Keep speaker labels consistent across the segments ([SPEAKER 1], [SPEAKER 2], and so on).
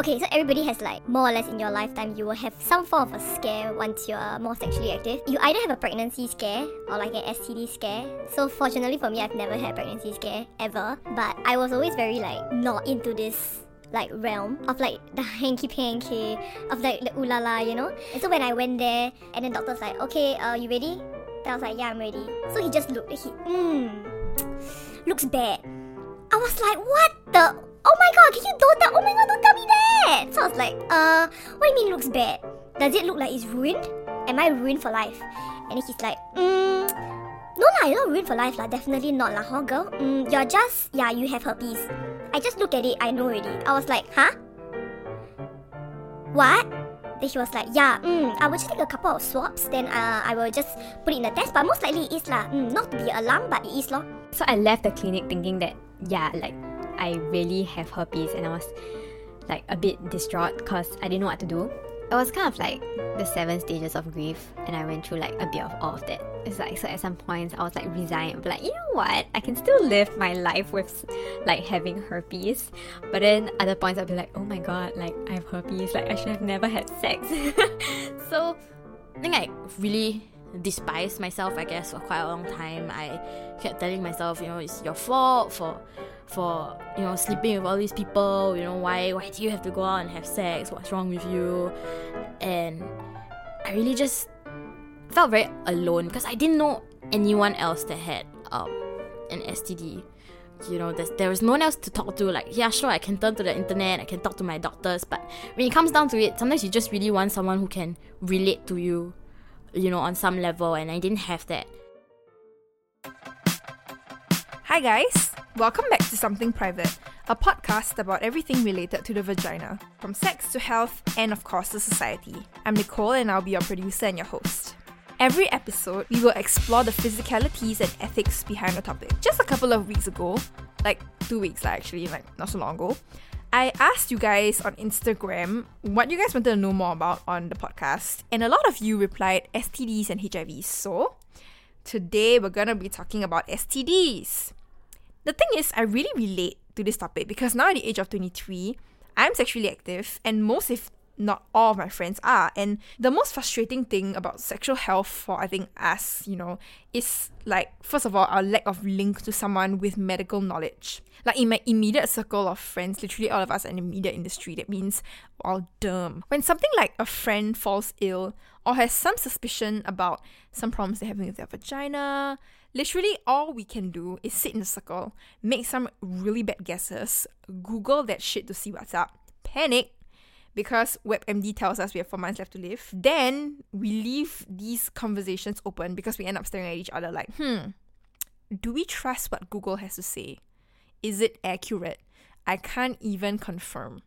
[SPEAKER 1] Okay, so everybody has like more or less in your lifetime, you will have some form of a scare once you're more sexually active. You either have a pregnancy scare or like an STD scare. So fortunately for me, I've never had pregnancy scare ever. But I was always very like not into this like realm of like the hanky panky of like the ulala, you know. And so when I went there, and then doctor's like, okay, uh, you ready? Then I was like, yeah, I'm ready. So he just looked. He mm, looks bad. I was like, what the? Oh my god, can you don't tell? Oh my god, don't tell me that. So I was like, uh, what do you mean looks bad? Does it look like it's ruined? Am I ruined for life? And he's like, mm, no lah, you're not ruined for life lah. Definitely not lah, huh, girl? Mm, you're just, yeah, you have herpes. I just looked at it, I know already. I was like, huh? What? Then he was like, yeah, mm, I will just take a couple of swabs, then uh, I will just put it in the test. But most likely it is lah. Mm, not to be alarmed, but it is lor.
[SPEAKER 2] So I left the clinic thinking that, yeah, like I really have herpes and I was like a bit distraught because I didn't know what to do. It was kind of like the seven stages of grief and I went through like a bit of all of that. It's like so at some points I was like resigned, but like you know what? I can still live my life with like having herpes. But then other points I'll be like, oh my god, like I have herpes, like I should have never had sex.
[SPEAKER 3] so I think I really despised myself I guess for quite a long time. I kept telling myself, you know, it's your fault for for you know sleeping with all these people you know why why do you have to go out and have sex? What's wrong with you? And i really just felt very alone because i didn't know anyone else that had um an std you know there was no one else to talk to. Like yeah sure i can turn to the internet i can talk to my doctors but when it comes down to it sometimes you just really want someone who can relate to you you know on some level and i didn't have that.
[SPEAKER 4] Hi, guys. Welcome back to Something Private, a podcast about everything related to the vagina, from sex to health and, of course, to society. I'm Nicole, and I'll be your producer and your host. Every episode, we will explore the physicalities and ethics behind the topic. Just a couple of weeks ago, like two weeks actually, like not so long ago, I asked you guys on Instagram what you guys wanted to know more about on the podcast, and a lot of you replied STDs and HIVs. So, today we're gonna be talking about STDs. The thing is, I really relate to this topic because now at the age of 23, I'm sexually active, and most, if not all, of my friends are. And the most frustrating thing about sexual health for, I think, us, you know, is like, first of all, our lack of link to someone with medical knowledge. Like in my immediate circle of friends, literally all of us are in the media industry. That means, well, dumb. When something like a friend falls ill or has some suspicion about some problems they're having with their vagina, Literally, all we can do is sit in a circle, make some really bad guesses, Google that shit to see what's up, panic because WebMD tells us we have four months left to live. Then we leave these conversations open because we end up staring at each other like, hmm, do we trust what Google has to say? Is it accurate? I can't even confirm.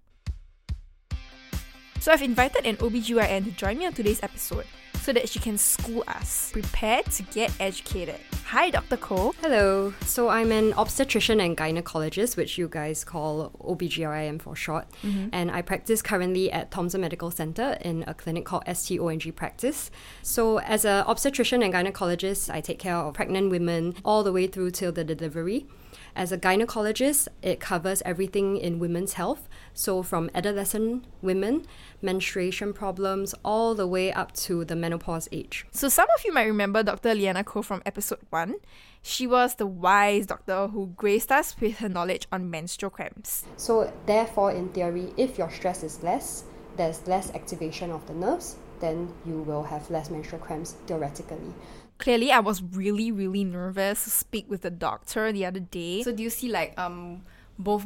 [SPEAKER 4] So I've invited an OBGYN to join me on today's episode so that she can school us. Prepare to get educated. Hi, Dr. Ko.
[SPEAKER 5] Hello. So I'm an obstetrician and gynecologist, which you guys call OBGYN for short. Mm-hmm. And I practice currently at Thomson Medical Center in a clinic called STONG Practice. So as an obstetrician and gynecologist, I take care of pregnant women all the way through till the delivery. As a gynecologist, it covers everything in women's health. So, from adolescent women, menstruation problems, all the way up to the menopause age.
[SPEAKER 4] So, some of you might remember Dr. Liana Ko from episode 1. She was the wise doctor who graced us with her knowledge on menstrual cramps.
[SPEAKER 5] So, therefore, in theory, if your stress is less, there's less activation of the nerves, then you will have less menstrual cramps theoretically
[SPEAKER 4] clearly I was really really nervous to speak with the doctor the other day.
[SPEAKER 6] So do you see like um both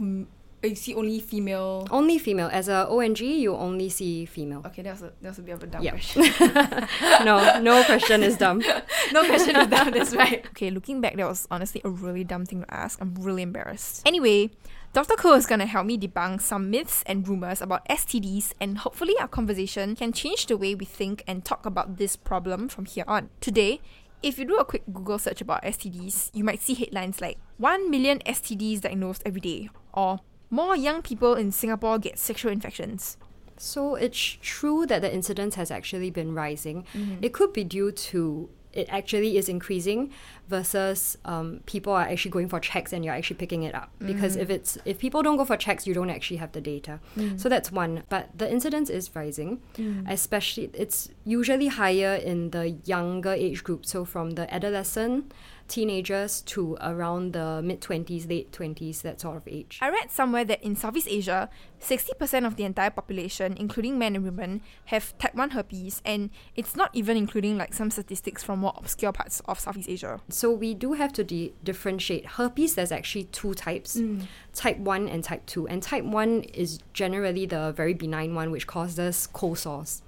[SPEAKER 6] Oh, you see only female?
[SPEAKER 5] Only female. As a ONG, you only see female.
[SPEAKER 6] Okay, that's a that's a bit of a dumb yep.
[SPEAKER 5] question. no, no question is dumb.
[SPEAKER 6] no question is dumb. That's right.
[SPEAKER 4] Okay, looking back, that was honestly a really dumb thing to ask. I'm really embarrassed. Anyway, Dr. Ko is going to help me debunk some myths and rumors about STDs, and hopefully, our conversation can change the way we think and talk about this problem from here on. Today, if you do a quick Google search about STDs, you might see headlines like 1 million STDs diagnosed every day, or more young people in Singapore get sexual infections.
[SPEAKER 5] So it's true that the incidence has actually been rising. Mm-hmm. It could be due to it actually is increasing versus um, people are actually going for checks and you're actually picking it up. Because if it's if people don't go for checks you don't actually have the data. So that's one. But the incidence is rising especially it's usually higher in the younger age group. So from the adolescent teenagers to around the mid 20s late 20s that sort of age
[SPEAKER 4] I read somewhere that in Southeast Asia, 60% of the entire population, including men and women, have type 1 herpes, and it's not even including like some statistics from more obscure parts of Southeast Asia.
[SPEAKER 5] So we do have to di- differentiate. Herpes, there's actually two types mm. type 1 and type 2. And type 1 is generally the very benign one, which causes cold sores.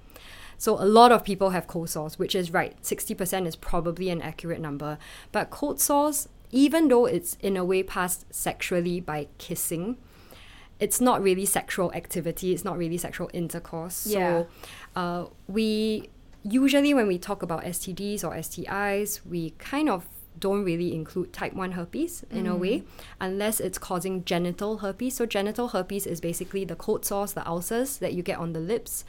[SPEAKER 5] So a lot of people have cold sores, which is right. 60% is probably an accurate number. But cold sores, even though it's in a way passed sexually by kissing, it's not really sexual activity, it's not really sexual intercourse.
[SPEAKER 4] Yeah.
[SPEAKER 5] So uh, we usually when we talk about STDs or STIs, we kind of don't really include type 1 herpes in a way unless it's causing genital herpes. So genital herpes is basically the cold sores, the ulcers that you get on the lips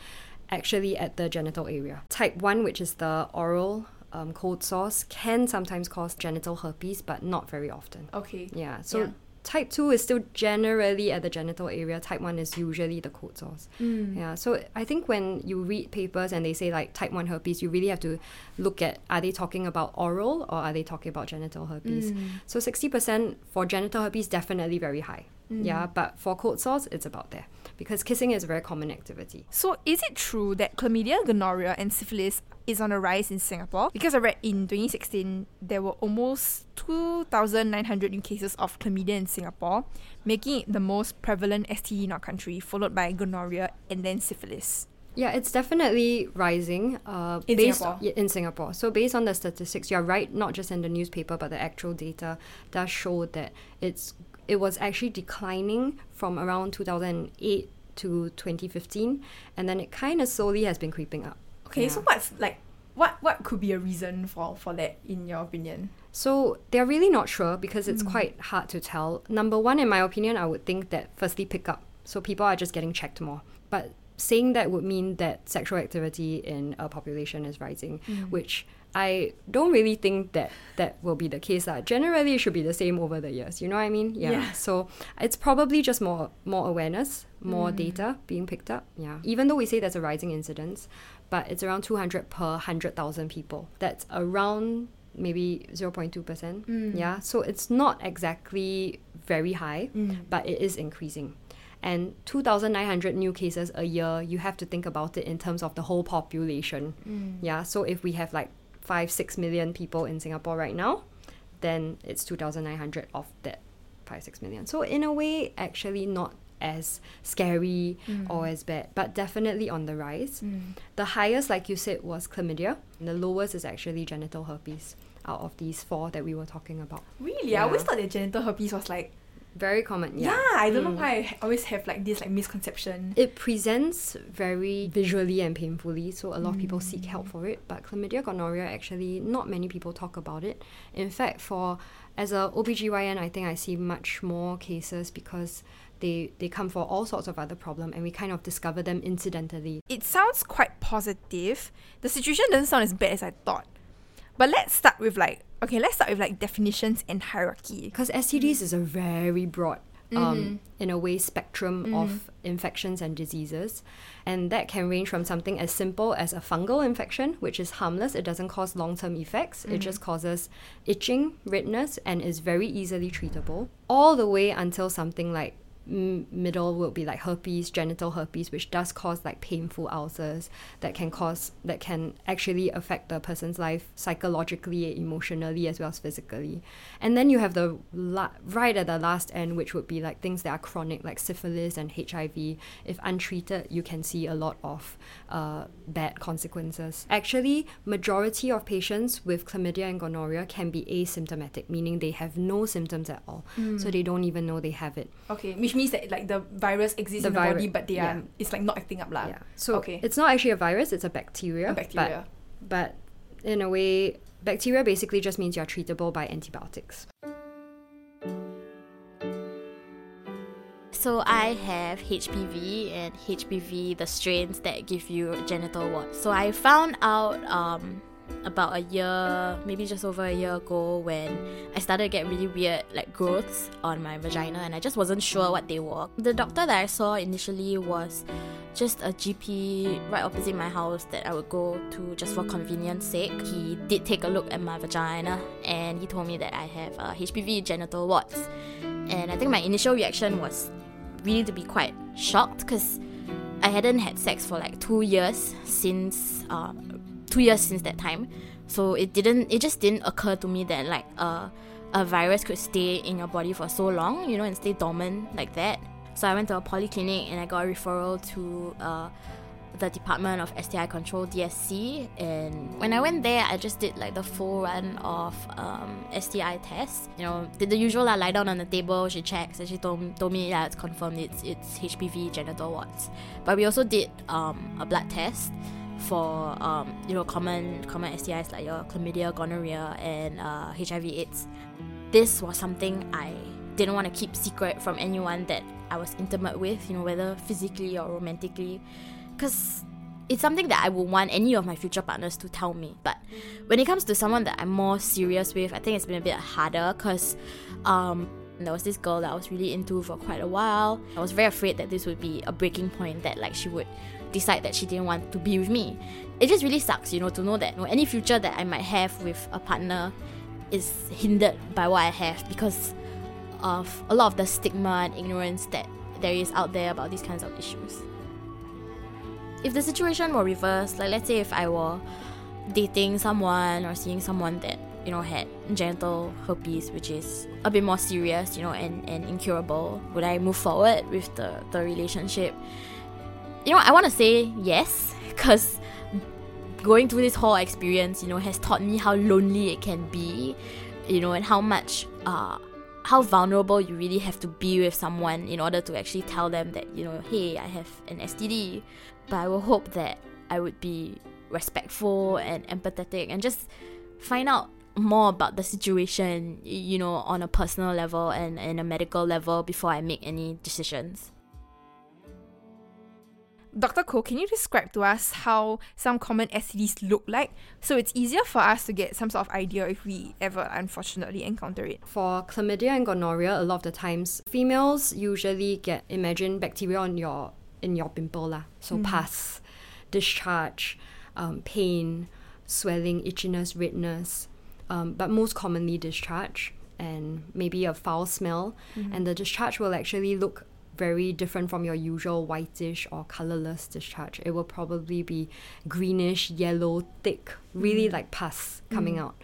[SPEAKER 5] actually at the genital area. Type 1, which is the oral um, cold sores, can sometimes cause genital herpes, but not very often.
[SPEAKER 4] Okay.
[SPEAKER 5] Yeah. So
[SPEAKER 4] Yeah.
[SPEAKER 5] type 2 is still generally at the genital area. Type 1 is usually the cold sores.
[SPEAKER 4] Mm.
[SPEAKER 5] Yeah. So I think when you read papers and they say like type 1 herpes, you really have to look at are they talking about oral or are they talking about genital herpes?
[SPEAKER 4] Mm.
[SPEAKER 5] So 60% for genital herpes definitely very high.
[SPEAKER 4] Mm.
[SPEAKER 5] Yeah, but for cold sores it's about there because kissing is a very common activity.
[SPEAKER 4] So, is it true that chlamydia, gonorrhea, and syphilis is on a rise in Singapore? Because I read in 2016 there were almost 2,900 new cases of chlamydia in Singapore, making it the most prevalent STD in our country, followed by gonorrhea and then syphilis.
[SPEAKER 5] Yeah, it's definitely rising. Uh,
[SPEAKER 4] In
[SPEAKER 5] based
[SPEAKER 4] Singapore?
[SPEAKER 5] yeah, in Singapore. So based on the statistics, you're right. Not just in the newspaper, but the actual data does show that it's it was actually declining from around 2008 to 2015, and then it kind of slowly has been creeping up.
[SPEAKER 6] Okay,
[SPEAKER 5] Yeah.
[SPEAKER 6] so what's like what what could be a reason for for that in your opinion?
[SPEAKER 5] So they're really not sure because it's mm. quite hard to tell. Number one, in my opinion, I would think that firstly pick up. So people are just getting checked more. But saying that would mean that sexual activity in a population is rising, mm. which I don't really think that that will be the case. Uh. Generally, it should be the same over the years. You know what I mean? Yeah.
[SPEAKER 6] Yeah.
[SPEAKER 5] So it's probably just more more awareness, more mm. data being picked up. Yeah. Even though we say there's a rising incidence, but it's around 200 per 100,000 people. That's around maybe 0.2%. Mm. Yeah. So it's not exactly very high, mm. but it is increasing. And 2,900 new cases a year, you have to think about it in terms of the whole population. Yeah. So if we have like 5, 6 million people in Singapore right now, then it's 2,900 of that 5, 6 million. So in a way, actually not as scary mm. or as bad, but definitely on the rise. Mm. The highest, like you said, was chlamydia. And the lowest is actually genital herpes out of these four that we were talking about.
[SPEAKER 6] Really? I always
[SPEAKER 5] Yeah.
[SPEAKER 6] thought that genital herpes was like
[SPEAKER 5] Very common,
[SPEAKER 6] yeah,
[SPEAKER 5] yeah.
[SPEAKER 6] I don't know
[SPEAKER 5] Mm.
[SPEAKER 6] why I always have like this like misconception.
[SPEAKER 5] It presents very visually and painfully, so a lot of people seek help for it. But chlamydia gonorrhea, actually, not many people talk about it. In fact, for as a OBGYN, I think I see much more cases because they, they come for all sorts of other problems and we kind of discover them incidentally.
[SPEAKER 4] It sounds quite positive. The situation doesn't sound as bad as I thought. But let's start with like okay, let's start with like definitions and hierarchy.
[SPEAKER 5] Because STDs mm-hmm. is a very broad, um, mm-hmm. in a way, spectrum mm-hmm. of infections and diseases. And that can range from something as simple as a fungal infection, which is harmless, it doesn't cause long term effects, it just causes itching, redness, and is very easily treatable, all the way until something like middle would be like herpes, genital herpes, which does cause like painful ulcers that can cause that can actually affect the person's life psychologically, emotionally, as well as physically. And then you have the la- right at the last end, which would be like things that are chronic, like syphilis and HIV. If untreated, you can see a lot of uh, bad consequences. Actually, majority of patients with chlamydia and gonorrhea can be asymptomatic, meaning they have no symptoms at all, so they don't even know they have it.
[SPEAKER 6] Okay, which means that like the virus exists
[SPEAKER 5] The
[SPEAKER 6] in the
[SPEAKER 5] viro-
[SPEAKER 6] body, but they are
[SPEAKER 5] yeah.
[SPEAKER 6] it's like not acting up lah.
[SPEAKER 5] Yeah. So
[SPEAKER 6] okay.
[SPEAKER 5] it's not actually a virus, it's a bacteria.
[SPEAKER 6] A bacteria.
[SPEAKER 5] But, but in a way, bacteria basically just means you're treatable by antibiotics.
[SPEAKER 3] So I have HPV and HPV, the strains that give you genital warts. So I found out um, about a year, maybe just over a year ago, when I started to get really weird like growths on my vagina, and I just wasn't sure what they were. The doctor that I saw initially was just a GP right opposite my house that I would go to just for convenience sake. He did take a look at my vagina and he told me that I have uh, HPV genital warts. And I think my initial reaction was really to be quite shocked because I hadn't had sex for like two years since uh, two years since that time. So it didn't it just didn't occur to me that like uh, a virus could stay in your body for so long, you know, and stay dormant like that. So I went to a polyclinic and I got a referral to uh, the Department of STI Control DSC. And when I went there, I just did like the full run of um, STI tests. You know, did the usual. I lie down on the table, she checks, and she told, told me, yeah, it's confirmed, it's it's HPV genital warts. But we also did um, a blood test for um, you know common common STIs like your chlamydia, gonorrhea, and uh, HIV/AIDS. This was something I didn't want to keep secret from anyone that I was intimate with, you know, whether physically or romantically, because it's something that I would want any of my future partners to tell me. But when it comes to someone that I'm more serious with, I think it's been a bit harder because um, there was this girl that I was really into for quite a while. I was very afraid that this would be a breaking point, that like she would decide that she didn't want to be with me. It just really sucks, you know, to know that you know, any future that I might have with a partner is hindered by what I have because of a lot of the stigma and ignorance that there is out there about these kinds of issues. If the situation were reversed, like let's say if I were dating someone or seeing someone that you know had genital herpes which is a bit more serious you know and, and incurable would i move forward with the, the relationship you know i want to say yes because going through this whole experience you know has taught me how lonely it can be you know and how much uh how vulnerable you really have to be with someone in order to actually tell them that you know hey i have an std but i will hope that i would be respectful and empathetic and just find out more about the situation you know on a personal level and, and a medical level before i make any decisions
[SPEAKER 4] Dr. Ko, can you describe to us how some common STDs look like so it's easier for us to get some sort of idea if we ever unfortunately encounter it?
[SPEAKER 5] For chlamydia and gonorrhea, a lot of the times females usually get imagine bacteria on your in your pimple lah. So pus, discharge, um, pain, swelling, itchiness, redness, um, but most commonly discharge and maybe a foul smell. And the discharge will actually look very different from your usual whitish or colorless discharge. It will probably be greenish, yellow, thick, really mm. like pus coming mm. out.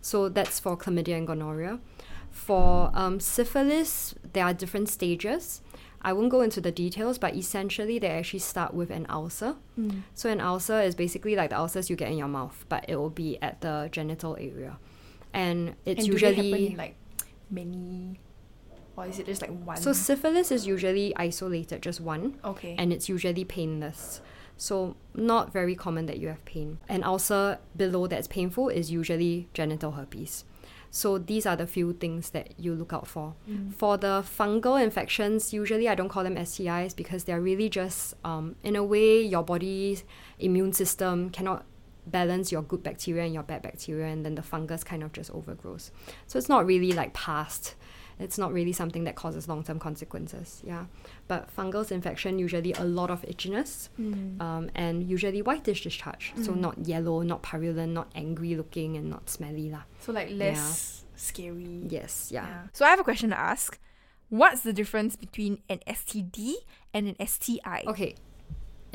[SPEAKER 5] So that's for chlamydia and gonorrhea. For um, syphilis, there are different stages. I won't go into the details, but essentially they actually start with an ulcer. Mm. So an ulcer is basically like the ulcers you get in your mouth, but it will be at the genital area, and it's
[SPEAKER 6] and
[SPEAKER 5] usually
[SPEAKER 6] like many, or is it just like one?
[SPEAKER 5] so syphilis is usually isolated, just one,
[SPEAKER 6] okay.
[SPEAKER 5] and it's usually painless. So not very common that you have pain. An ulcer below that's painful is usually genital herpes. So these are the few things that you look out for. For the fungal infections, usually I don't call them STIs because they're really just, um, in a way, your body's immune system cannot balance your good bacteria and your bad bacteria, and then the fungus kind of just overgrows. So it's not really like passed. It's not really something that causes long term consequences. Yeah. But fungal infection, usually a lot of itchiness um, and usually whitish discharge. So not yellow, not purulent, not angry looking, and not smelly. lah.
[SPEAKER 6] so like less scary.
[SPEAKER 5] Yes, yeah.
[SPEAKER 4] So I have a question to ask. What's the difference between an STD and an STI?
[SPEAKER 5] Okay.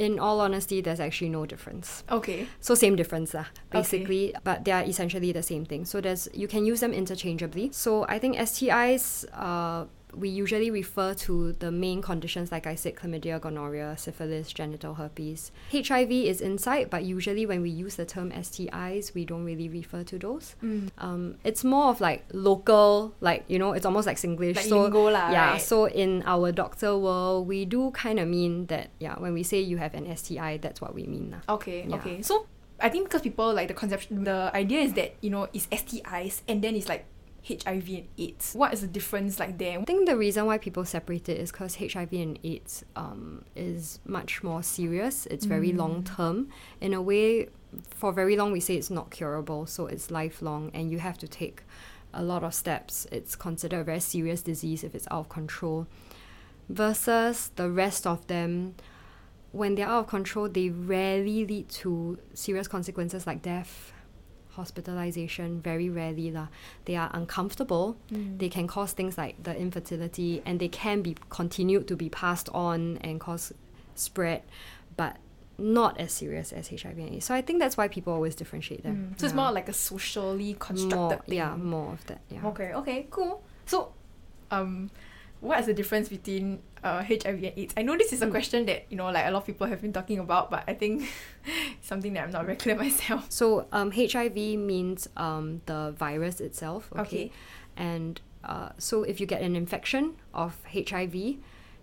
[SPEAKER 5] In all honesty, there's actually no difference.
[SPEAKER 6] Okay.
[SPEAKER 5] So same difference lah, basically, but they are essentially the same thing. So there's you can use them interchangeably. So I think STIs uh we usually refer to the main conditions like I said chlamydia, gonorrhea, syphilis, genital herpes. HIV is inside, but usually when we use the term STIs, we don't really refer to those. Um, it's more of like local, like you know, it's almost like Singlish.
[SPEAKER 6] Like
[SPEAKER 5] so yeah,
[SPEAKER 6] right?
[SPEAKER 5] so in our doctor world, we do kind of mean that yeah, when we say you have an STI, that's what we mean lah.
[SPEAKER 6] Okay.
[SPEAKER 5] Yeah.
[SPEAKER 6] Okay. So I think because people like the conception, the idea is that you know it's STIs and then it's like HIV and AIDS? What is the difference like there?
[SPEAKER 5] I think the reason why people separate it is because HIV and AIDS um, is much more serious. It's very long term. In a way, for very long, we say it's not curable, so it's lifelong, and you have to take a lot of steps. It's considered a very serious disease if it's out of control. Versus the rest of them, when they're out of control, they rarely lead to serious consequences like death, hospitalization, very rarely. lah. They are uncomfortable. They can cause things like the infertility and they can be continued to be passed on and cause spread, but not as serious as HIV and AIDS. So I think that's why people always differentiate them.
[SPEAKER 6] Mm. So it's more like a socially constructed
[SPEAKER 5] more,
[SPEAKER 6] thing.
[SPEAKER 5] yeah, more of that. Yeah.
[SPEAKER 6] Okay, okay, cool. So, um, what is the difference between uh, HIV and AIDS? I know this is a
[SPEAKER 5] Mm.
[SPEAKER 6] question that you know, like a lot of people have been talking about, but I think it's something that I'm not very clear myself.
[SPEAKER 5] So um, HIV means um, the virus itself. Okay.
[SPEAKER 6] Okay.
[SPEAKER 5] And uh, so if you get an infection of HIV,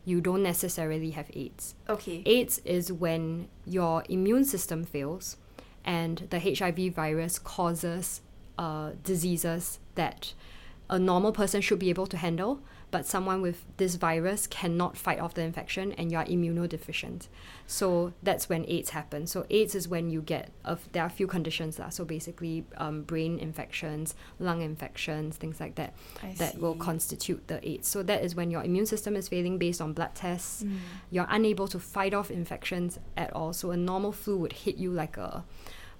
[SPEAKER 5] you don't necessarily have AIDS.
[SPEAKER 6] Okay.
[SPEAKER 5] AIDS is when your immune system fails and the HIV virus causes uh, diseases that a normal person should be able to handle, but someone with this virus cannot fight off the infection and you are immunodeficient. So that's when AIDS happens. So AIDS is when you get, a, there are a few conditions. lah. So basically, um, brain infections, lung infections, things like that,
[SPEAKER 6] I
[SPEAKER 5] that will constitute the AIDS. So that is when your immune system is failing based on blood tests
[SPEAKER 6] Mm.
[SPEAKER 5] you're unable to fight off infections at all. So a normal flu would hit you like a,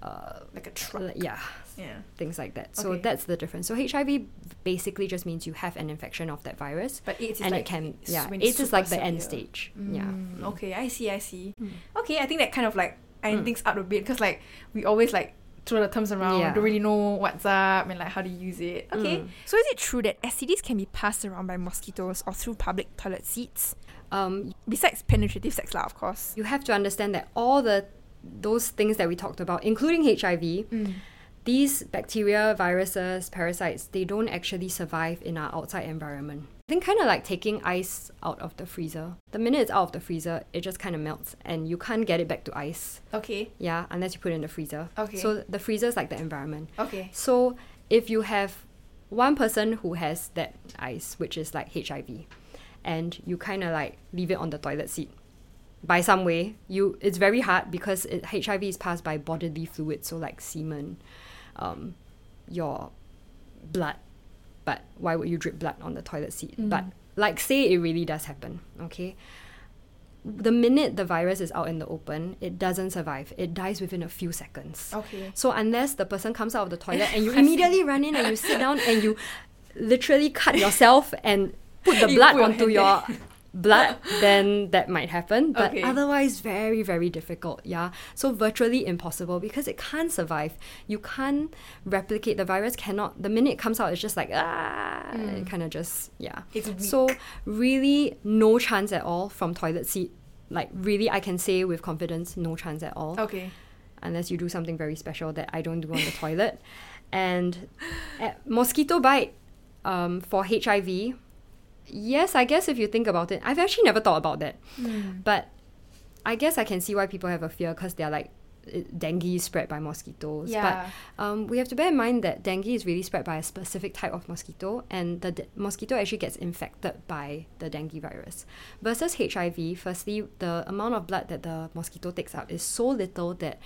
[SPEAKER 5] uh,
[SPEAKER 6] Like a truck.
[SPEAKER 5] yeah,
[SPEAKER 6] Yeah.
[SPEAKER 5] things like that. So
[SPEAKER 6] Okay.
[SPEAKER 5] that's the difference. So HIV basically just means you have an infection of that virus,
[SPEAKER 6] But AIDS is
[SPEAKER 5] and
[SPEAKER 6] like
[SPEAKER 5] it can yeah, AIDS is like the end
[SPEAKER 6] severe.
[SPEAKER 5] stage. Yeah.
[SPEAKER 6] Mm, Okay, I see, I see.
[SPEAKER 5] Mm.
[SPEAKER 6] Okay, I think that kind of like iron
[SPEAKER 5] Mm.
[SPEAKER 6] things out a bit because like we always like throw the terms around,
[SPEAKER 5] Yeah.
[SPEAKER 6] don't really know what's up and like how to use it. Okay.
[SPEAKER 5] Mm.
[SPEAKER 4] So is it true that STDs can be passed around by mosquitoes or through public toilet seats?
[SPEAKER 5] Um,
[SPEAKER 4] Besides penetrative sex, lah, of course.
[SPEAKER 5] you have to understand that all the those things that we talked about, including HIV,
[SPEAKER 6] Mm.
[SPEAKER 5] These bacteria, viruses, parasites, they don't actually survive in our outside environment. I think kind of like taking ice out of the freezer. The minute it's out of the freezer, it just kind of melts and you can't get it back to ice.
[SPEAKER 6] Okay.
[SPEAKER 5] Yeah, unless you put it in the freezer.
[SPEAKER 6] Okay.
[SPEAKER 5] So the freezer is like the environment.
[SPEAKER 6] Okay.
[SPEAKER 5] So if you have one person who has that ice, which is like HIV, and you kind of like leave it on the toilet seat by some way, you it's very hard because it, HIV is passed by bodily fluids, so like semen, um, your blood. But why would you drip blood on the toilet seat? But like say it really does happen, okay? The minute the virus is out in the open, it doesn't survive. It dies within a few seconds.
[SPEAKER 6] Okay.
[SPEAKER 5] So unless the person comes out of the toilet and you immediately run in and you sit down and you literally cut yourself and put the
[SPEAKER 6] You
[SPEAKER 5] blood
[SPEAKER 6] your
[SPEAKER 5] onto your blood, then that might happen. But
[SPEAKER 6] Okay.
[SPEAKER 5] otherwise, very, very difficult. Yeah. So virtually impossible because it can't survive. You can't replicate the virus. Cannot. The minute it comes out, it's just like ah, it kind of just yeah.
[SPEAKER 6] It's weak.
[SPEAKER 5] So really, no chance at all from toilet seat. Like really, I can say with confidence, no chance at all
[SPEAKER 6] Okay.
[SPEAKER 5] unless you do something very special that I don't do on the toilet. And mosquito bite um, for HIV, yes, I guess if you think about it, I've actually never thought about that. But I guess I can see why people have a fear because they're like, dengue is spread by mosquitoes.
[SPEAKER 6] Yeah.
[SPEAKER 5] But um, we have to bear in mind that dengue is really spread by a specific type of mosquito, and the de- mosquito actually gets infected by the dengue virus. Versus HIV, firstly, the amount of blood that the mosquito takes up is so little that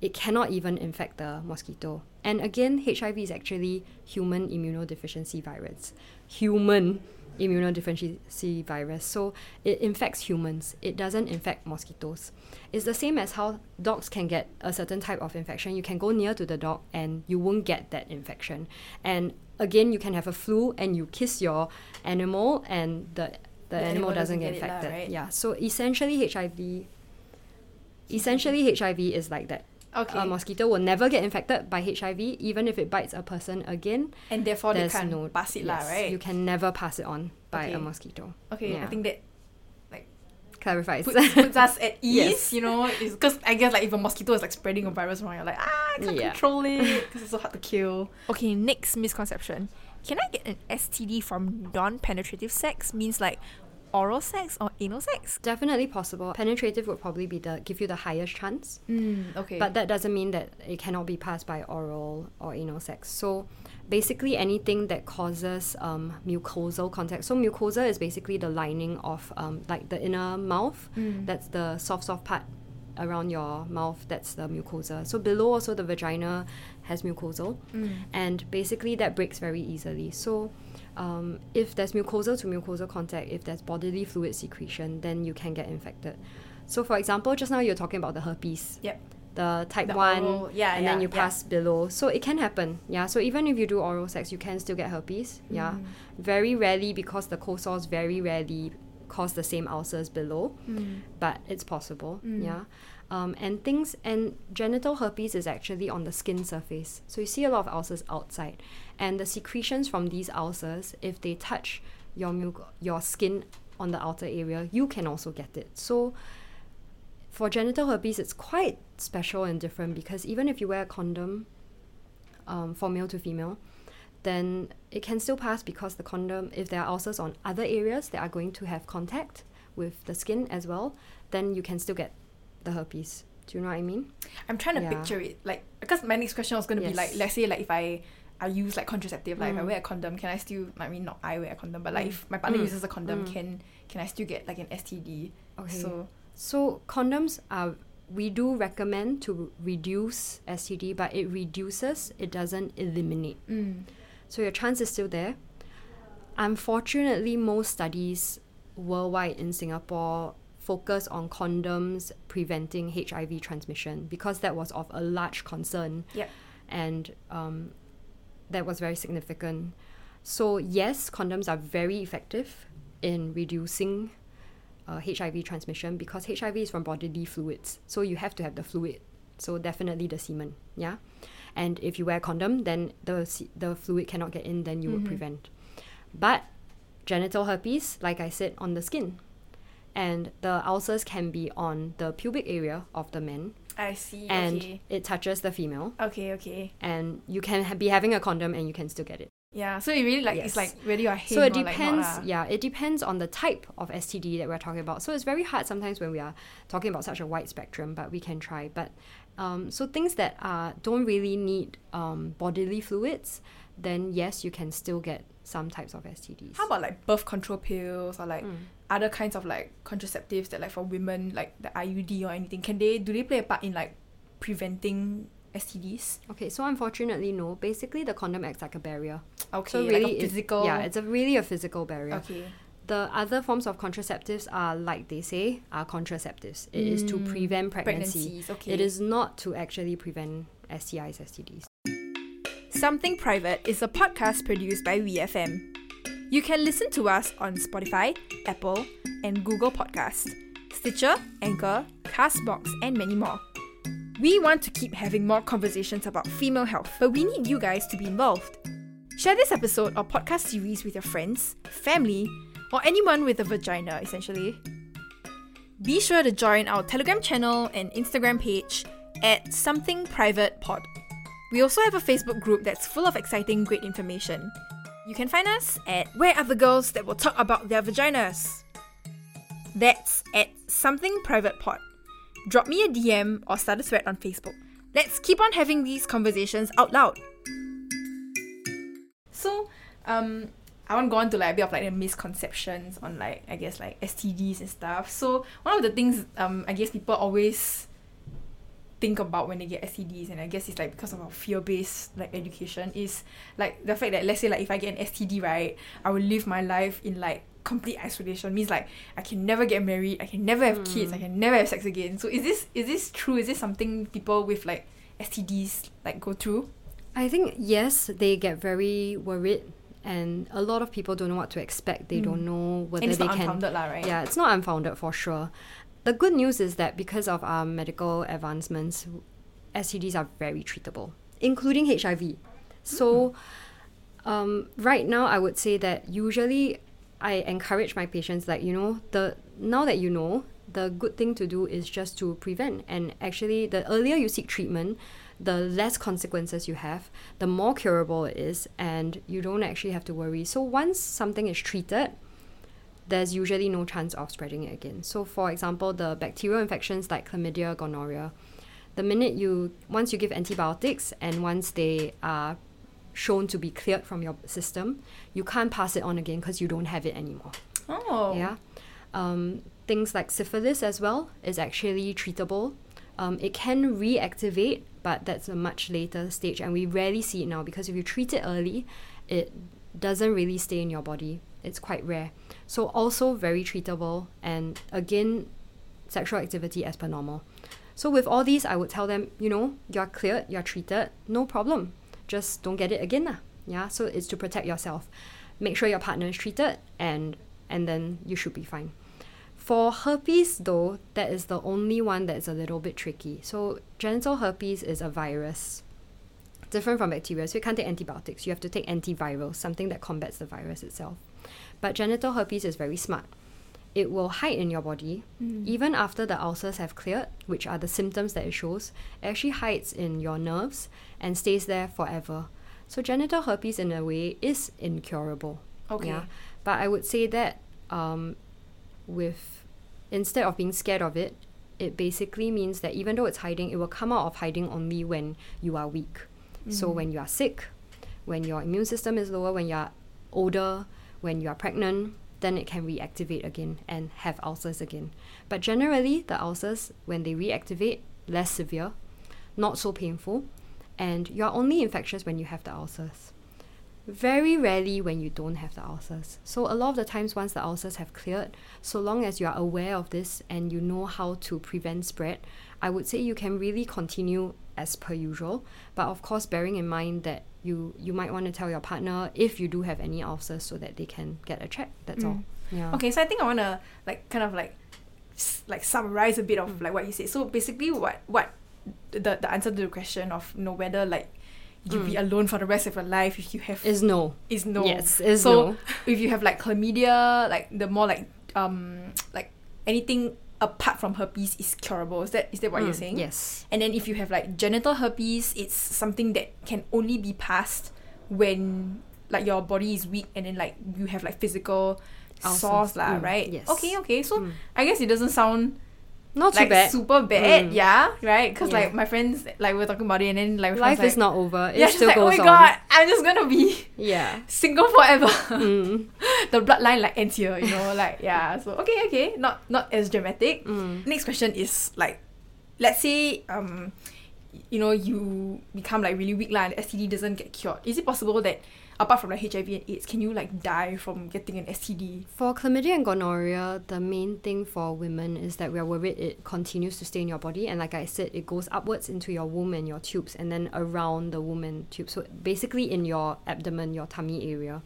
[SPEAKER 5] it cannot even infect the mosquito. And again, HIV is actually human immunodeficiency virus. Human immunodeficiency virus. So it infects humans. It doesn't infect mosquitoes. It's the same as how dogs can get a certain type of infection. You can go near to the dog and you won't get that infection. And again, you can have a flu and you kiss your animal and the the, animal, doesn't, get,
[SPEAKER 6] lah,
[SPEAKER 5] infected.
[SPEAKER 6] right?
[SPEAKER 5] Yeah. So essentially HIV essentially HIV is like that.
[SPEAKER 6] Okay.
[SPEAKER 5] A mosquito will never get infected by HIV, even if it bites a person again.
[SPEAKER 6] and therefore they
[SPEAKER 5] there's
[SPEAKER 6] can't
[SPEAKER 5] no
[SPEAKER 6] pass it lah,
[SPEAKER 5] yes,
[SPEAKER 6] right?
[SPEAKER 5] You can never pass it on by
[SPEAKER 6] Okay.
[SPEAKER 5] a mosquito.
[SPEAKER 6] okay, I think that
[SPEAKER 5] Clarifies.
[SPEAKER 6] puts, puts us at ease,
[SPEAKER 5] Yes.
[SPEAKER 6] you know, because I guess like if a mosquito is like spreading a virus around, you're like, ah, I can't
[SPEAKER 5] Yeah.
[SPEAKER 6] control it because it's so hard to kill.
[SPEAKER 4] Okay, next misconception. Can I get an STD from non penetrative sex? Means like oral sex or anal sex?
[SPEAKER 5] Definitely possible. Penetrative would probably be the give you the highest chance.
[SPEAKER 4] Mm, okay.
[SPEAKER 5] But that doesn't mean that it cannot be passed by oral or anal sex. So basically anything that causes um, mucosal contact. So mucosa is basically the lining of um, like the inner mouth.
[SPEAKER 4] Mm.
[SPEAKER 5] That's the soft soft part around your mouth. That's the mucosa. So below also the vagina has mucosal,
[SPEAKER 4] Mm.
[SPEAKER 5] and basically that breaks very easily. So um, if there's mucosal to mucosal contact, if there's bodily fluid secretion, then you can get infected. So for example, just now you're talking about the herpes
[SPEAKER 4] Yep.
[SPEAKER 5] the type
[SPEAKER 4] The
[SPEAKER 5] 1
[SPEAKER 4] oral- yeah,
[SPEAKER 5] and then
[SPEAKER 4] yeah,
[SPEAKER 5] you
[SPEAKER 4] yeah.
[SPEAKER 5] pass below so it can happen yeah so even if you do oral sex you can still get herpes yeah
[SPEAKER 4] Mm.
[SPEAKER 5] very rarely because the cold sores very rarely cause the same ulcers below
[SPEAKER 4] Mm.
[SPEAKER 5] but it's possible
[SPEAKER 4] Mm.
[SPEAKER 5] yeah um, and things and genital herpes is actually on the skin surface so you see a lot of ulcers outside and the secretions from these ulcers if they touch your muc- your skin on the outer area you can also get it so for genital herpes, it's quite special and different because even if you wear a condom um, for male to female, then it can still pass because the condom, if there are ulcers on other areas that are going to have contact with the skin as well, then you can still get the herpes. Do you know what I mean?
[SPEAKER 4] I'm trying to
[SPEAKER 5] Yeah.
[SPEAKER 4] picture it like because my next question was gonna be like let's say like if I I use like contraceptive like if I
[SPEAKER 5] Mm.
[SPEAKER 4] wear a condom can I still I mean not I wear a condom but like
[SPEAKER 5] Mm.
[SPEAKER 4] if my partner
[SPEAKER 5] Mm.
[SPEAKER 4] uses a condom
[SPEAKER 5] Mm.
[SPEAKER 4] can can I still get like an STD
[SPEAKER 5] Okay.
[SPEAKER 4] so
[SPEAKER 5] So condoms are we do recommend to reduce STD, but it reduces, it doesn't eliminate.
[SPEAKER 4] mm,
[SPEAKER 5] So your chance is still there. Unfortunately, most studies worldwide in Singapore focus on condoms preventing HIV transmission because that was of a large concern
[SPEAKER 4] Yep.
[SPEAKER 5] and um, that was very significant. So, yes, condoms are very effective in reducing uh, HIV transmission because HIV is from bodily fluids. So, you have to have the fluid. So, definitely the semen. Yeah. And if you wear a condom, then the, the fluid cannot get in, then you would
[SPEAKER 4] Mhm.
[SPEAKER 5] prevent. But genital herpes, like I said, on the skin. And the ulcers can be on the pubic area of the man,
[SPEAKER 4] I see
[SPEAKER 5] and
[SPEAKER 4] okay
[SPEAKER 5] it touches the female.
[SPEAKER 4] okay okay
[SPEAKER 5] And you can ha- be having a condom and you can still get it.
[SPEAKER 4] yeah so it really like
[SPEAKER 5] Yes.
[SPEAKER 4] it's like whether you're
[SPEAKER 5] So it
[SPEAKER 4] or, like,
[SPEAKER 5] depends, yeah, it depends on the type of STD that we're talking about. So it's very hard sometimes when we are talking about such a wide spectrum, but we can try. But um, so things that are don't really need um, bodily fluids, then yes, you can still get some types of STDs.
[SPEAKER 4] how about like birth control pills or like
[SPEAKER 5] Mm.
[SPEAKER 4] other kinds of like contraceptives that like for women like the IUD or anything can they do they play a part in like preventing STDs
[SPEAKER 5] Okay, so unfortunately, no. Basically, the condom acts like a barrier.
[SPEAKER 4] okay
[SPEAKER 5] So
[SPEAKER 4] like
[SPEAKER 5] really,
[SPEAKER 4] a
[SPEAKER 5] it-
[SPEAKER 4] physical
[SPEAKER 5] yeah, it's a really a physical barrier.
[SPEAKER 4] okay
[SPEAKER 5] The other forms of contraceptives are, like they say, are contraceptives. It is to
[SPEAKER 4] Mm,
[SPEAKER 5] prevent pregnancy.
[SPEAKER 4] pregnancies okay
[SPEAKER 5] It is not to actually prevent STIs, STDs.
[SPEAKER 4] Something Private is a podcast produced by WeFM. You can listen to us on Spotify, Apple, and Google Podcast, Stitcher, Anchor, Castbox, and many more. We want to keep having more conversations about female health, but we need you guys to be involved. Share this episode or podcast series with your friends, family, or anyone with a vagina, essentially. Be sure to join our Telegram channel and Instagram page at Something Private Pod. We also have a Facebook group that's full of exciting, great information. You can find us at Where Are the Girls That Will Talk About Their Vaginas? That's at Something Private Pod. Drop me a DM or start a thread on Facebook. Let's keep on having these conversations out loud. So, um, I go on to like a bit of like the misconceptions on like I guess like STDs and stuff. So one of the things um I guess people always think about when they get STDs and I guess it's like because of our fear based like education is like the fact that let's say like if I get an STD right I will live my life in like complete isolation. Means like I can never get married I can never have kids I can never have sex again. So is this is this true? Is this something people with like STDs like go through?
[SPEAKER 5] I think, yes, they get very worried, and a lot of people don't know what to expect. They don't know whether they
[SPEAKER 4] not
[SPEAKER 5] can.
[SPEAKER 4] unfounded lah right
[SPEAKER 5] Yeah, it's not unfounded for sure. The good news is that because of our medical advancements, STDs are very treatable, including HIV. So, um, right now, I would say that usually I encourage my patients, like, you know, the now that you know, the good thing to do is just to prevent. And actually, the earlier you seek treatment, the less consequences you have, the more curable it is, and you don't actually have to worry. So, once something is treated, there's usually no chance of spreading it again. So, for example, the bacterial infections like chlamydia, gonorrhea, the minute you once you give antibiotics and once they are shown to be cleared from your system, you can't pass it on again because you don't have it anymore.
[SPEAKER 6] Oh.
[SPEAKER 5] Yeah. Um, things like syphilis as well is actually treatable. Um, it can reactivate, but that's a much later stage, and we rarely see it now because if you treat it early, it doesn't really stay in your body. It's quite rare. So, also very treatable, and again, sexual activity as per normal. So, with all these, I would tell them, you know, you're cleared, you're treated, no problem. Just don't get it again. Lah. Yeah, so it's to protect yourself. Make sure your partner is treated, and and then you should be fine. For herpes, though, that is the only one that's a little bit tricky. So, genital herpes is a virus, different from bacteria. So, you can't take antibiotics. You have to take antivirals, something that combats the virus itself. But genital herpes is very smart. It will hide in your body even after the ulcers have cleared, which are the symptoms that it shows. It actually hides in your nerves and stays there forever. So, genital herpes, in a way, is incurable.
[SPEAKER 6] Okay.
[SPEAKER 5] Yeah. But I would say that um, with instead of being scared of it, it basically means that even though it's hiding, it will come out of hiding only when you are weak. So mm-hmm. when you are sick, when your immune system is lower, when you are older, when you are pregnant, then it can reactivate again and have ulcers again. But generally, the ulcers, when they reactivate, less severe, not so painful, and you're only infectious when you have the ulcers very rarely when you don't have the ulcers. So a lot of the times once the ulcers have cleared, so long as you are aware of this and you know how to prevent spread, I would say you can really continue as per usual. But of course bearing in mind that you you might want to tell your partner if you do have any ulcers so that they can get a check. That's all. Yeah.
[SPEAKER 6] Okay, so I think I wanna like kind of like like summarize a bit of
[SPEAKER 5] Mm.
[SPEAKER 6] like what you said. So basically, what what the the answer to the question of you know whether like you'll be alone for the rest of your life if you have
[SPEAKER 5] Mm. Is no.
[SPEAKER 6] is no.
[SPEAKER 5] Yes, is
[SPEAKER 6] so
[SPEAKER 5] no.
[SPEAKER 6] if you have like chlamydia, like the more like um like anything apart from herpes is curable. Is that is that what you're
[SPEAKER 5] Mm,
[SPEAKER 6] saying?
[SPEAKER 5] Yes.
[SPEAKER 6] And then if you have like genital herpes, it's something that can only be passed when like your body is weak and then like you have like physical
[SPEAKER 5] Ulcers.
[SPEAKER 6] sores lah,
[SPEAKER 5] Mm,
[SPEAKER 6] right?
[SPEAKER 5] yes.
[SPEAKER 6] Okay, okay. So
[SPEAKER 5] Mm.
[SPEAKER 6] I guess it doesn't sound
[SPEAKER 5] Not too
[SPEAKER 6] like
[SPEAKER 5] bad.
[SPEAKER 6] super bad,
[SPEAKER 5] Mm.
[SPEAKER 6] yeah, right? Because
[SPEAKER 5] Yeah.
[SPEAKER 6] like my friends, like we were talking about it, and then like
[SPEAKER 5] Life is
[SPEAKER 6] like,
[SPEAKER 5] not over. It
[SPEAKER 6] yeah, she's
[SPEAKER 5] still
[SPEAKER 6] like, oh
[SPEAKER 5] goes
[SPEAKER 6] my
[SPEAKER 5] on.
[SPEAKER 6] god, I'm just gonna be
[SPEAKER 5] Yeah.
[SPEAKER 6] single forever.
[SPEAKER 5] Mm.
[SPEAKER 6] the bloodline like ends here, you know, like yeah. So okay, okay, not not as dramatic.
[SPEAKER 5] Mm.
[SPEAKER 6] Next question is like, let's say um, you know, you become like really weak lah, and the STD doesn't get cured. Is it possible that apart from like HIV and AIDS, can you like die from getting an STD?
[SPEAKER 5] For chlamydia and gonorrhea, the main thing for women is that we are worried it continues to stay in your body, and like I said, it goes upwards into your womb and your tubes, and then around the womb and tubes. So basically, in your abdomen, your tummy area.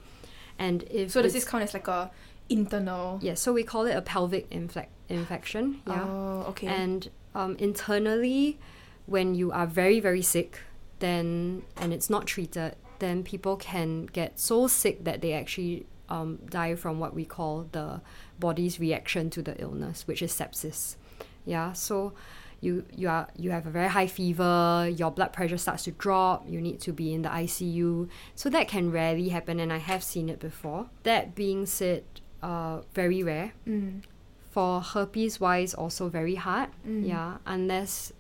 [SPEAKER 5] And if
[SPEAKER 6] So does this count as like a internal?
[SPEAKER 5] Yes, so we call it a pelvic inflec- infection. Yeah.
[SPEAKER 6] Oh, okay.
[SPEAKER 5] And um, internally, when you are very, very sick, then and it's not treated, then people can get so sick that they actually um, die from what we call the body's reaction to the illness, which is sepsis. Yeah, so you you are you have a very high fever, your blood pressure starts to drop, you need to be in the ICU. So that can rarely happen, and I have seen it before. That being said, uh, very rare
[SPEAKER 6] Mm.
[SPEAKER 5] for herpes wise also very hard
[SPEAKER 6] Mm.
[SPEAKER 5] yeah unless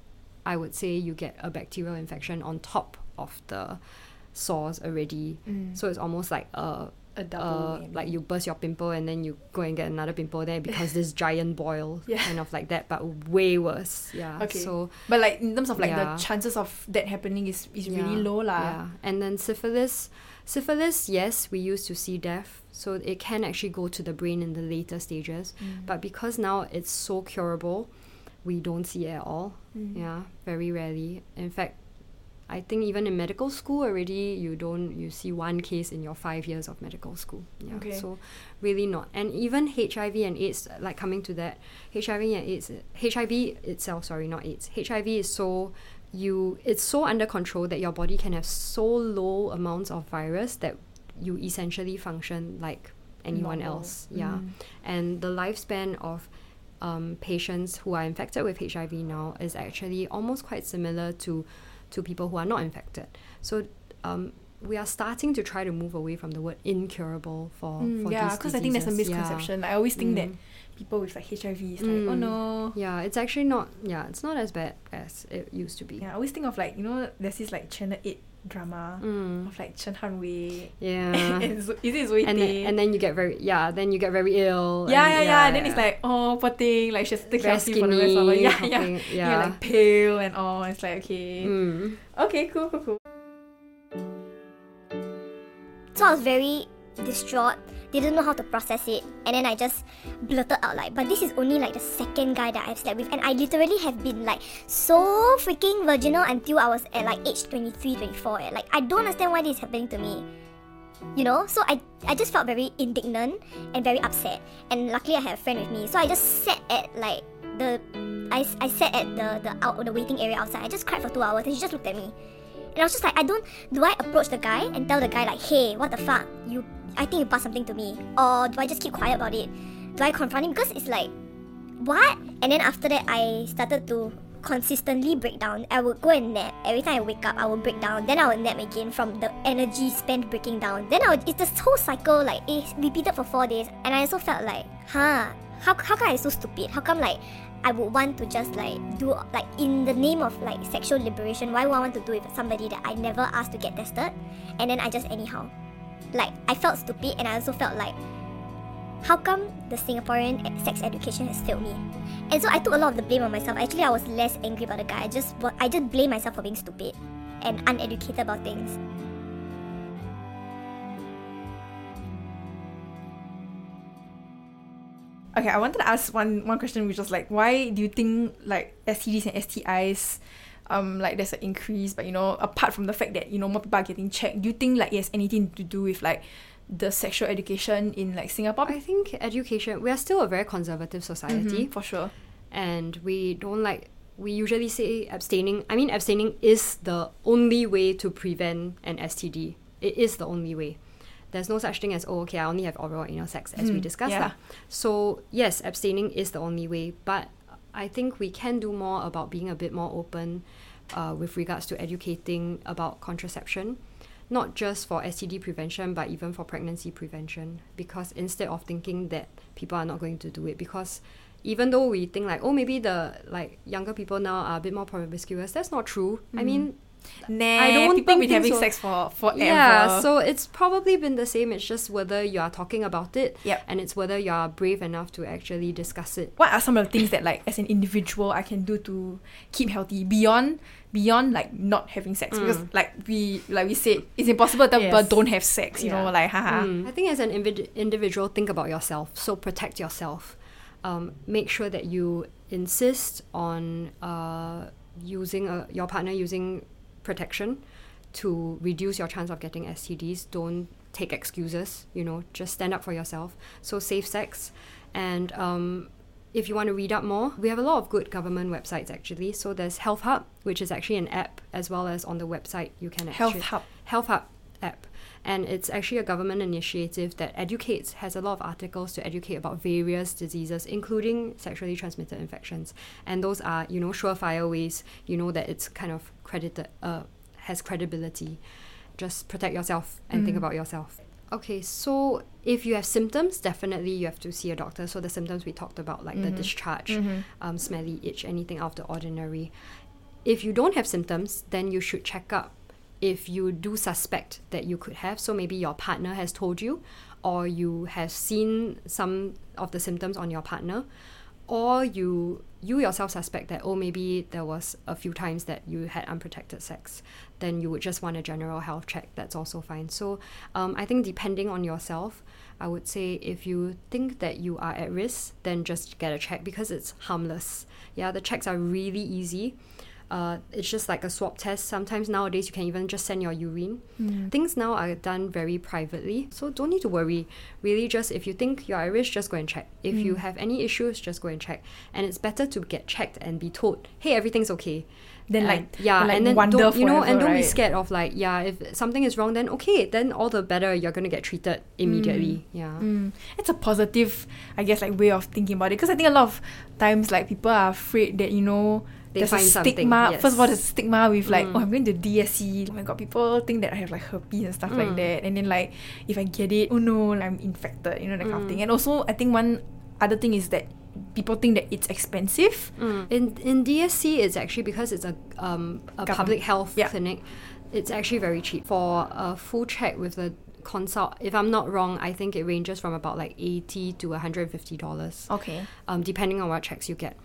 [SPEAKER 5] i would say you get a bacterial infection on top of the sores already
[SPEAKER 6] Mm.
[SPEAKER 5] so it's almost like a
[SPEAKER 6] a double.
[SPEAKER 5] uh, like you burst your pimple and then you go and get another pimple there because this giant boil
[SPEAKER 6] Yeah.
[SPEAKER 5] kind of like that but way worse yeah
[SPEAKER 6] Okay.
[SPEAKER 5] so
[SPEAKER 6] But like in terms of like
[SPEAKER 5] Yeah.
[SPEAKER 6] the chances of that happening is, is
[SPEAKER 5] yeah,
[SPEAKER 6] really low lah.
[SPEAKER 5] yeah and then syphilis syphilis yes we used to see death so it can actually go to the brain in the later stages
[SPEAKER 6] Mm.
[SPEAKER 5] but because now it's so curable we don't see at all
[SPEAKER 6] Mm.
[SPEAKER 5] yeah very rarely in fact i think even in medical school already you don't you see one case in your five years of medical school yeah
[SPEAKER 6] Okay.
[SPEAKER 5] so really not and even hiv and aids like coming to that hiv and aids hiv itself sorry not aids hiv is so you it's so under control that your body can have so low amounts of virus that you essentially function like anyone
[SPEAKER 6] Normal.
[SPEAKER 5] else yeah
[SPEAKER 6] Mm.
[SPEAKER 5] and the lifespan of um, patients who are infected with HIV now is actually almost quite similar to to people who are not infected. So um, we are starting to try to move away from the word incurable for,
[SPEAKER 6] Mm,
[SPEAKER 5] for
[SPEAKER 6] yeah, because I think there's a
[SPEAKER 5] diseases. Yeah.
[SPEAKER 6] misconception. I always think that
[SPEAKER 5] Mm.
[SPEAKER 6] people with like HIV is like, oh
[SPEAKER 5] Mm.
[SPEAKER 6] no.
[SPEAKER 5] Yeah, it's actually not. Yeah, it's not as bad as it used to be.
[SPEAKER 6] Yeah, I always think of like you know, there's this like Channel Eight drama
[SPEAKER 5] Mm.
[SPEAKER 6] of like Chen Han Wei.
[SPEAKER 5] Yeah.
[SPEAKER 6] and Zo- is it Zoe
[SPEAKER 5] and
[SPEAKER 6] Tay?
[SPEAKER 5] then, and then you get very yeah. Then you get very ill.
[SPEAKER 6] yeah,
[SPEAKER 5] and,
[SPEAKER 6] yeah, yeah, And then it's like, oh, poor thing. Like, she's has to take care
[SPEAKER 5] very
[SPEAKER 6] of you for the rest of her.
[SPEAKER 5] skinny.
[SPEAKER 6] Yeah, yeah.
[SPEAKER 5] something,
[SPEAKER 6] Yeah.
[SPEAKER 5] yeah.
[SPEAKER 6] like pale and all. It's like, okay.
[SPEAKER 5] Mm.
[SPEAKER 6] Okay, cool, cool, cool.
[SPEAKER 1] So I was very distraught, didn't know how to process it, and then I just blurted out like, but this is only like the second guy that I've slept with, and I literally have been like so freaking virginal until I was at like age 23, 24. eh. Like I don't understand why this is happening to me. You know, so I, I just felt very indignant and very upset. And luckily I had a friend with me. So I just sat at like the I, I sat at the the out the waiting area outside. I just cried for two hours and she just looked at me. And I was just like, I don't. Do I approach the guy and tell the guy like, hey, what the fuck? You, I think you passed something to me, or do I just keep quiet about it? Do I confront him because it's like, what? And then after that, I started to consistently break down. I would go and nap. Every time I wake up, I would break down. Then I would nap again from the energy spent breaking down. Then I would, it's this whole cycle like it repeated for four days. And I also felt like, huh, how how come I so stupid? How come like I would want to just like do like in the name of like sexual liberation, why would I want to do it with somebody that I never asked to get tested? And then I just anyhow. Like I felt stupid and I also felt like how come the Singaporean sex education has failed me? And so I took a lot of the blame on myself. Actually, I was less angry about the guy. I just I just blame myself for being stupid and uneducated about things.
[SPEAKER 6] Okay, I wanted to ask one one question, which was like, why do you think like STDs and STIs, um, like there's an increase, but you know, apart from the fact that you know more people are getting checked, do you think like it has anything to do with like the sexual education in like Singapore?
[SPEAKER 5] I think education. We are still a very conservative society.
[SPEAKER 6] Mhm, for sure.
[SPEAKER 5] and we don't like we usually say abstaining i mean abstaining is the only way to prevent an std it is the only way there's no such thing as oh okay i only have oral or anal sex as we
[SPEAKER 6] Hmm,
[SPEAKER 5] discussed
[SPEAKER 6] yeah.
[SPEAKER 5] so yes abstaining is the only way but i think we can do more about being a bit more open uh, with regards to educating about contraception not just for STD prevention, but even for pregnancy prevention. Because instead of thinking that people are not going to do it, because even though we think like, oh, maybe the like younger people now are a bit more promiscuous, that's not true. I mean,
[SPEAKER 6] Nah,
[SPEAKER 5] I don't
[SPEAKER 6] people
[SPEAKER 5] think
[SPEAKER 6] been having
[SPEAKER 5] so.
[SPEAKER 6] sex for forever.
[SPEAKER 5] yeah. So it's probably been the same. It's just whether you are talking about it,
[SPEAKER 6] Yep.
[SPEAKER 5] and it's whether you are brave enough to actually discuss it.
[SPEAKER 6] what are some of the things that like as an individual I can do to keep healthy beyond beyond like not having sex because like we like we said it's impossible to tell people don't have sex you know like haha
[SPEAKER 5] Mm. I think as an invid- individual, think about yourself. So protect yourself. Um, make sure that you insist on uh, using a, your partner using protection to reduce your chance of getting STDs. Don't take excuses. You know, just stand up for yourself. So safe sex, and um, if you want to read up more, we have a lot of good government websites actually. So there's Health Hub, which is actually an app, as well as on the website you can actually.
[SPEAKER 6] Health Hub.
[SPEAKER 5] Health Hub app. And it's actually a government initiative that educates, has a lot of articles to educate about various diseases, including sexually transmitted infections. And those are, you know, surefire ways, you know, that it's kind of credited, uh, has credibility. Just protect yourself and think
[SPEAKER 6] Mm.
[SPEAKER 5] about yourself. Okay, so if you have symptoms, definitely you have to see a doctor. So the symptoms we talked about, like the
[SPEAKER 6] Mhm.
[SPEAKER 5] discharge,
[SPEAKER 6] Mhm.
[SPEAKER 5] um, smelly itch, anything out of the ordinary. If you don't have symptoms, then you should check up if you do suspect that you could have. So maybe your partner has told you, or you have seen some of the symptoms on your partner, or you you yourself suspect that oh maybe there was a few times that you had unprotected sex then you would just want a general health check. That's also fine. So um, i think depending on yourself i would say if you think that you are at risk then just get a check because it's harmless. Yeah the checks are really easy uh, it's just like a swab test. Sometimes nowadays you can even just send your urine.
[SPEAKER 6] Mm.
[SPEAKER 5] Things now are done very privately, so don't need to worry. Really, just if you think you're at risk, just go and check. If you
[SPEAKER 6] Mm.
[SPEAKER 5] have any issues, just go and check. And it's better to get checked and be told, "Hey, everything's okay."
[SPEAKER 6] Then
[SPEAKER 5] And-
[SPEAKER 6] like
[SPEAKER 5] yeah,
[SPEAKER 6] like,
[SPEAKER 5] and then don't, you know, and don't be scared of like, yeah, if something is wrong, then okay, then all the better you're gonna get treated immediately. Yeah.
[SPEAKER 6] Mm. It's a positive, I guess, like way of thinking about it. Because I think a lot of times, like people are afraid that you know
[SPEAKER 5] They
[SPEAKER 6] there's
[SPEAKER 5] find
[SPEAKER 6] a
[SPEAKER 5] something,
[SPEAKER 6] stigma. First of all, there's a stigma with like,
[SPEAKER 5] Mm.
[SPEAKER 6] oh, I'm going to DSC. Oh my god, people think that I have like herpes and stuff like
[SPEAKER 5] Mm.
[SPEAKER 6] that. And then like, if I get it, oh no, I'm infected. You know that kind of
[SPEAKER 5] Mm.
[SPEAKER 6] thing. And also, I think one other thing is that people think that it's expensive.
[SPEAKER 5] Mm. In in DSC, it's actually because it's a um a
[SPEAKER 6] Government.
[SPEAKER 5] public health
[SPEAKER 6] Yeah.
[SPEAKER 5] clinic. It's actually very cheap for a full check with the consult. If I'm not wrong, I think it ranges from about like eighty to one hundred and fifty dollars,
[SPEAKER 6] Okay.
[SPEAKER 5] um, depending on what checks you get.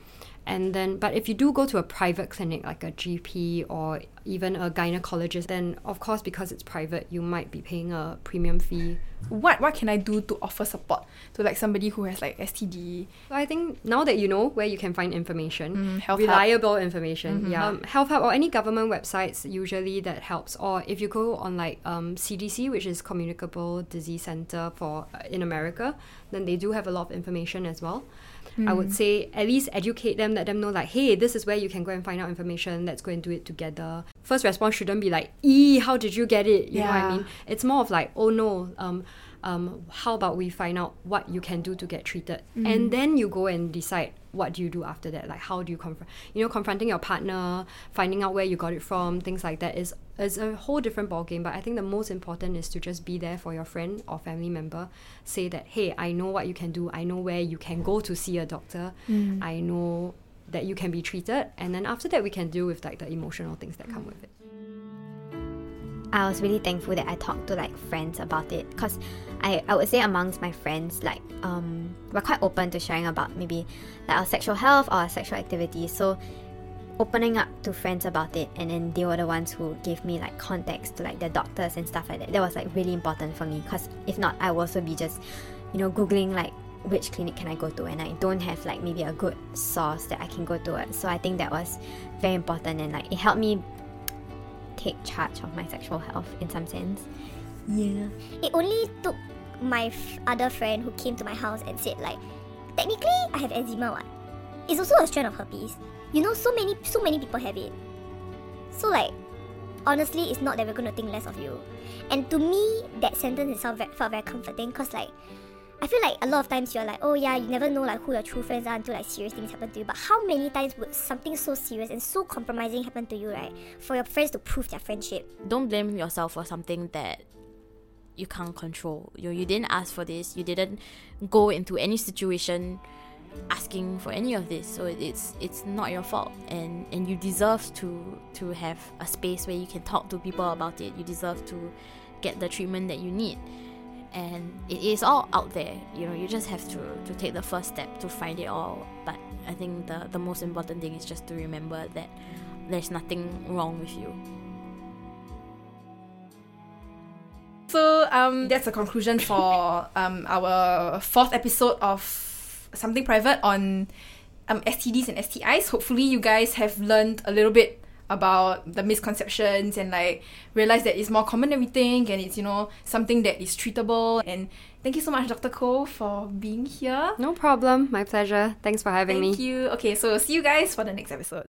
[SPEAKER 5] And then, but if you do go to a private clinic like a GP or even a gynecologist, then of course because it's private, you might be paying a premium fee.
[SPEAKER 6] What what can I do to offer support to like somebody who has like STD?
[SPEAKER 5] So I think now that you know where you can find information,
[SPEAKER 6] Mm, Health Hub.
[SPEAKER 5] reliable information.
[SPEAKER 6] Mhm.
[SPEAKER 5] Yeah, um, Health Hub or any government websites usually that helps. Or if you go on like um, CDC, which is Communicable Disease Center for uh, in America, then they do have a lot of information as well. I would say at least educate them, let them know like, hey, this is where you can go and find out information. Let's go and do it together. First response shouldn't be like, ee, how did you get it? You know what I mean? It's more of like, oh no, um, um, how about we find out what you can do to get treated, and then you go and decide what do you do after that. Like how do you confront, you know, confronting your partner, finding out where you got it from, things like that is is a whole different ballgame. But I think the most important is to just be there for your friend or family member. Say that, hey, I know what you can do. I know where you can go to see a doctor. I know that you can be treated, and then after that we can deal with like the emotional things that come with it.
[SPEAKER 2] I was really thankful that I talked to like friends about it because I, I would say amongst my friends like um we're quite open to sharing about maybe like our sexual health or our sexual activities so opening up to friends about it and then they were the ones who gave me like context to like the doctors and stuff like that that was like really important for me because if not I would also be just you know googling like which clinic can I go to and I don't have like maybe a good source that I can go to uh, so I think that was very important and like it helped me take charge of my sexual health in some sense. Yeah.
[SPEAKER 1] It only took my f- other friend who came to my house and said like, technically I have eczema. What? It's also a strand of herpes. You know, so many so many people have it. So like, honestly, it's not that we're gonna think less of you. And to me, that sentence itself felt very comforting because like, I feel like a lot of times you're like, oh yeah, you never know like who your true friends are until like serious things happen to you. But how many times would something so serious and so compromising happen to you, right? For your friends to prove their friendship.
[SPEAKER 3] don't blame yourself for something that you can't control. You you didn't ask for this. You didn't go into any situation asking for any of this. So it's it's not your fault, and and you deserve to to have a space where you can talk to people about it. You deserve to get the treatment that you need. And it is all out there, you know. You just have to, to take the first step to find it all. But I think the, the most important thing is just to remember that there's nothing wrong with you.
[SPEAKER 6] So um, that's a conclusion for um, our fourth episode of Something Private on um, STDs and STIs. Hopefully, you guys have learned a little bit about the misconceptions and like realize that it's more common than we think and it's you know something that is treatable. And thank you so much, Dr. Ko, for being here.
[SPEAKER 5] No problem. My pleasure. Thanks for having
[SPEAKER 6] Thank
[SPEAKER 5] me.
[SPEAKER 6] you. Okay, so see you guys for the next episode.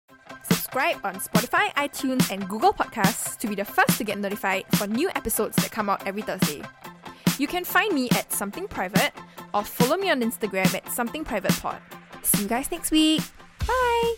[SPEAKER 4] Subscribe on Spotify, iTunes, and Google Podcasts to be the first to get notified for new episodes that come out every Thursday. You can find me at Something Private or follow me on Instagram at Something Private Pod. See you guys next week. Bye.